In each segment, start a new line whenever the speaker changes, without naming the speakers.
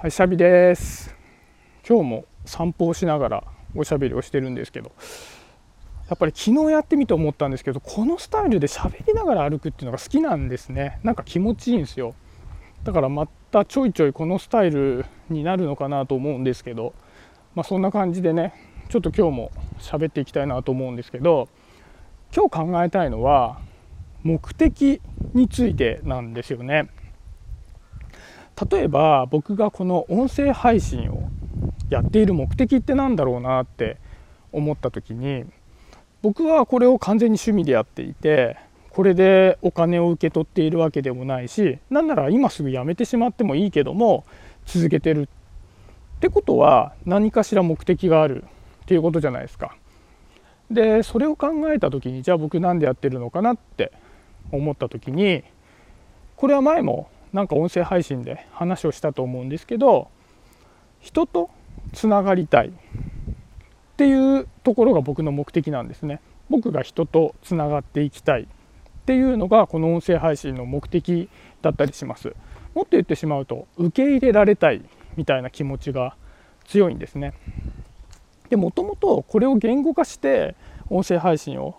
はいシャビです。今日も散歩をしながらおしゃべりをしてるんですけどやっぱり昨日やってみて思ったんですけどこのスタイルで喋りながら歩くっていうのが好きなんですね。なんか気持ちいいんですよ。だからまたちょいちょいこのスタイルになるのかなと思うんですけどまあ、そんな感じでねちょっと今日も喋っていきたいなと思うんですけど今日考えたいのは目的についてなんですよね。例えば僕がこの音声配信をやっている目的って何だろうなって思った時に僕はこれを完全に趣味でやっていてこれでお金を受け取っているわけでもないしなんなら今すぐ辞めてしまってもいいけども続けてるってことは何かしら目的があるっていうことじゃないですか。でそれを考えた時にじゃあ僕何でやってるのかなって思った時にこれは前もなんか音声配信で話をしたと思うんですけど人とつながりたいっていうところが僕の目的なんですね。僕が人とつながっていきたいっていうのがこの音声配信の目的だったりします。もっと言ってしまうと受け入れられたいみたいな気持ちが強いんですね。でもともとこれを言語化して音声配信を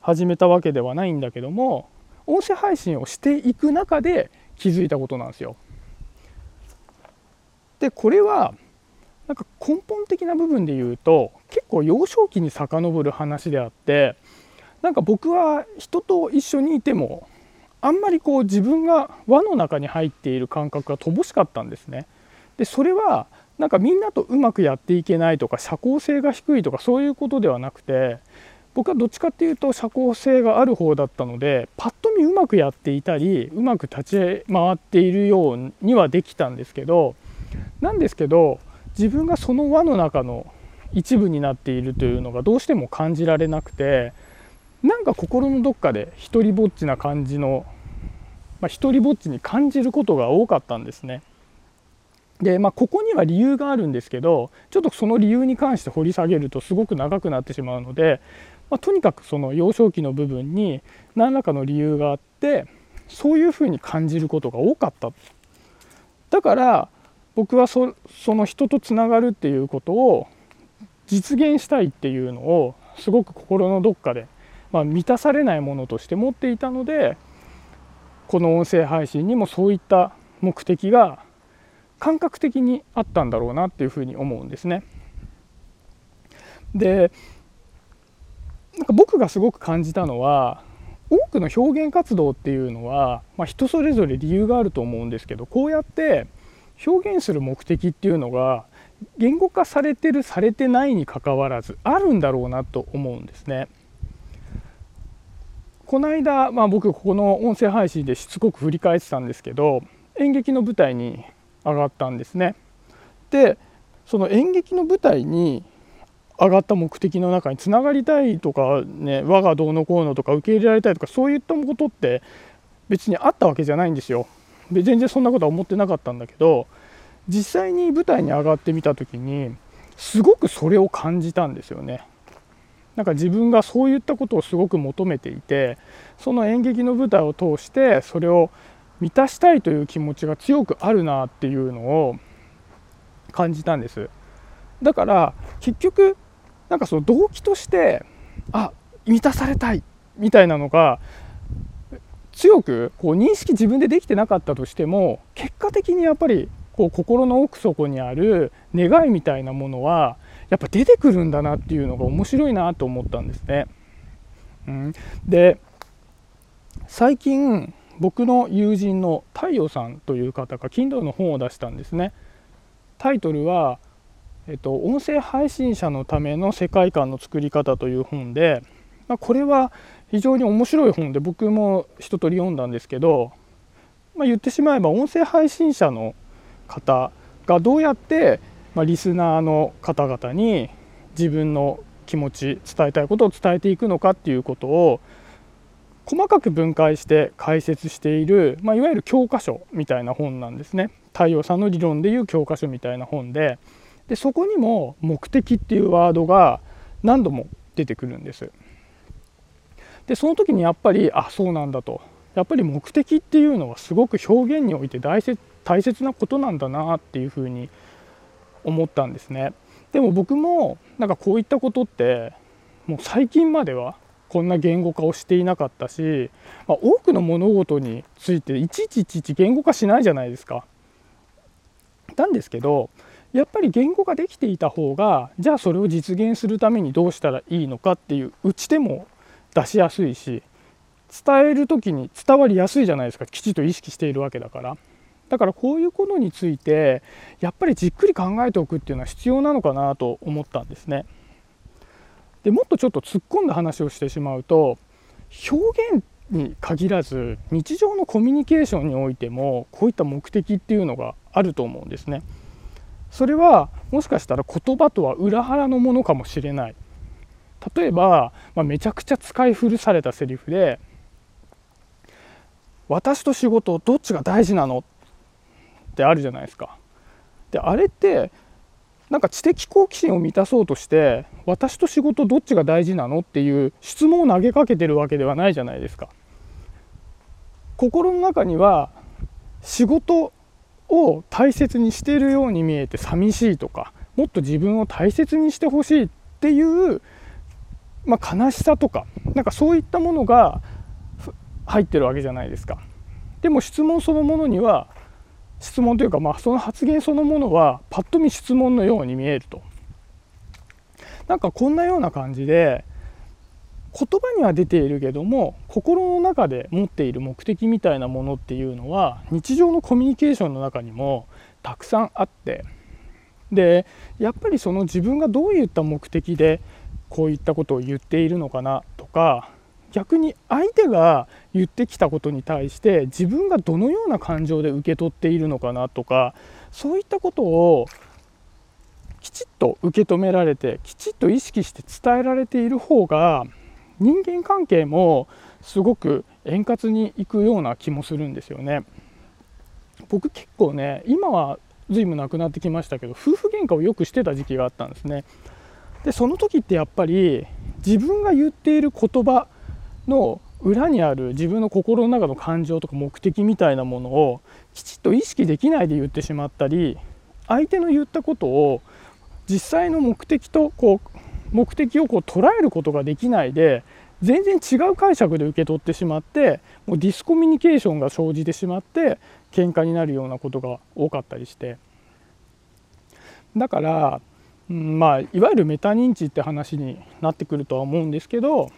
始めたわけではないんだけども音声配信をしていく中で気づいたことなんですよ。でこれはなんか根本的な部分で言うと結構幼少期に遡る話であってなんか僕は人と一緒にいてもあんまりこう自分が輪の中に入っている感覚が乏しかったんですね。でそれはなんかみんなとうまくやっていけないとか社交性が低いとかそういうことではなくて僕はどっちかっていうと社交性がある方だったのでパッと見うまくやっていたりうまく立ち回っているようにはできたんですけどなんですけど自分がその輪の中の一部になっているというのがどうしても感じられなくてなんか心のどっかで一りぼっちな感じの、まあ、一りぼっちに感じることが多かったんですね。でまあ、ここには理由があるんですけどちょっとその理由に関して掘り下げるとすごく長くなってしまうのでまあ、とにかくその幼少期の部分に何らかの理由があってそういうふうに感じることが多かった。だから僕はその人とつながるっていうことを実現したいっていうのをすごく心のどっかで、まあ、満たされないものとして持っていたのでこの音声配信にもそういった目的が感覚的にあったんだろうなっていうふうに思うんですね。でなんか僕がすごく感じたのは多くの表現活動っていうのは、まあ、人それぞれ理由があると思うんですけどこうやって表現する目的っていうのが言語化されてるされてないにかかわらずあるんだろうなと思うんですね。この間、まあ、僕ここの音声配信でしつこく振り返ってたんですけど演劇の舞台に上がったんですね。でその演劇の舞台に上がった目的の中につながりたいとかね我がどうのこうのとか受け入れられたいとかそういったことって別にあったわけじゃないんですよ。で全然そんなことは思ってなかったんだけど実際に舞台に上がってみた時にすごくそれを感じたんですよね。なんか自分がそういったことをすごく求めていてその演劇の舞台を通してそれを満たしたいという気持ちが強くあるなっていうのを感じたんですだから結局なんかその動機としてあ満たされたいみたいなのが強くこう認識自分でできてなかったとしても結果的にやっぱりこう心の奥底にある願いみたいなものはやっぱ出てくるんだなっていうのが面白いなと思ったんですね。うん、で最近僕の友人の太陽さんという方が Kindle の本を出したんですね。タイトルはえっと、音声配信者のための世界観の作り方という本で、まあ、これは非常に面白い本で僕も一通り読んだんですけど、まあ、言ってしまえば音声配信者の方がどうやって、まあ、リスナーの方々に自分の気持ち伝えたいことを伝えていくのかっていうことを細かく分解して解説している、まあ、いわゆる教科書みたいな本なんですね太陽さんの理論でいう教科書みたいな本ででそこにも目的っていうワードが何度も出てくるんです。でその時にやっぱりあそうなんだとやっぱり目的っていうのはすごく表現において大切大切なことなんだなっていうふうに思ったんですね。でも僕もなんかこういったことってもう最近まではこんな言語化をしていなかったし、まあ、多くの物事についていちいちいちいち言語化しないじゃないですか。なんですけどやっぱり言語ができていた方がじゃあそれを実現するためにどうしたらいいのかっていう打ち手も出しやすいし伝える時に伝わりやすいじゃないですか。きちっと意識しているわけだから。だからこういうことについてやっぱりじっくり考えておくっていうのは必要なのかなと思ったんですね。でもっとちょっと突っ込んだ話をしてしまうと表現に限らず日常のコミュニケーションにおいてもこういった目的っていうのがあると思うんですねそれはもしかしたら言葉とは裏腹のものかもしれない例えば、まあ、めちゃくちゃ使い古されたセリフで「私と仕事どっちが大事なの?」ってあるじゃないですか。であれってなんか知的好奇心を満たそうとして私と仕事どっちが大事なのっていう質問を投げかけてるわけではないじゃないですか。心の中には仕事を大切にしているように見えて寂しいとかもっと自分を大切にしてほしいっていうまあ、悲しさとかなんかそういったものが入ってるわけじゃないですか。でも質問そのものには質問というか、まあ、その発言そのものはパッと見質問のように見えると。なんかこんなような感じで言葉には出ているけども心の中で持っている目的みたいなものっていうのは日常のコミュニケーションの中にもたくさんあってでやっぱりその自分がどういった目的でこういったことを言っているのかなとか逆に相手が言ってきたことに対して自分がどのような感情で受け取っているのかなとかそういったことをきちっと受け止められてきちっと意識して伝えられている方が人間関係もすごく円滑にいくような気もするんですよね。僕結構ね今は随分なくなってきましたけど夫婦喧嘩をよくしてた時期があったんですね。でその時ってやっぱり自分が言っている言葉の裏にある自分の心の中の感情とか目的みたいなものをきちっと意識できないで言ってしまったり相手の言ったことを実際の目的とこう目的をこう捉えることができないで全然違う解釈で受け取ってしまってもうディスコミュニケーションが生じてしまって喧嘩になるようなことが多かったりして。だからうんまあ、いわゆるメタ認知って話になってくるとは思うんですけど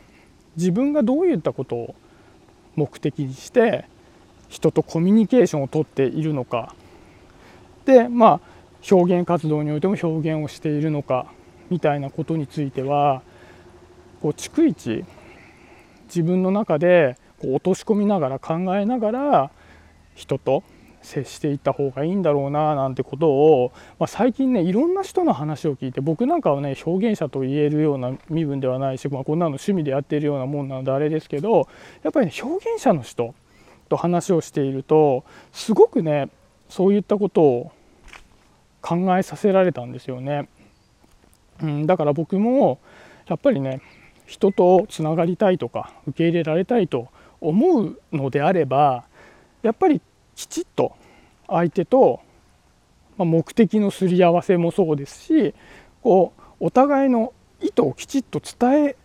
自分がどういったことを目的にして人とコミュニケーションをとっているのか。でまあ表現活動においても表現をしているのかみたいなことについてはこう逐一自分の中でこう落とし込みながら考えながら人と接していった方がいいんだろうななんてことを、まあ、最近ねいろんな人の話を聞いて僕なんかはね表現者と言えるような身分ではないし、まあ、こんなの趣味でやっているようなもんなのであれですけどやっぱり、ね、表現者の人と話をしているとすごくねそういったことを考えさせられたんですよね。うん、だから僕もやっぱりね人とつながりたいとか受け入れられたいと思うのであればやっぱりきちっと相手と目的のすり合わせもそうですしこうお互いの意図をきちっと伝え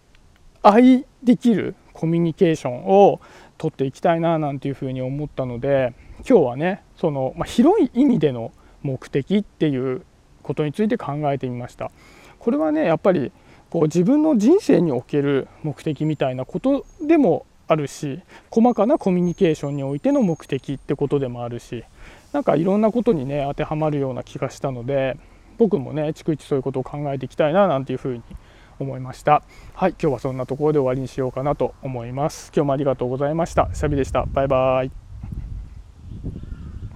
合いできるコミュニケーションを取っていきたいななんていうふうに思ったので今日はねその、まあ、広い意味での目的っていうことについて考えてみました。これはねやっぱりこう自分の人生における目的みたいなことでもあるし細かなコミュニケーションにおいての目的ってことでもあるしなんかいろんなことにね当てはまるような気がしたので僕もね逐一そういうことを考えていきたいななんていうふうに思いました。はい今日はそんなところで終わりにしようかなと思います。今日もありがとうございました。シャビでした。バイバイ。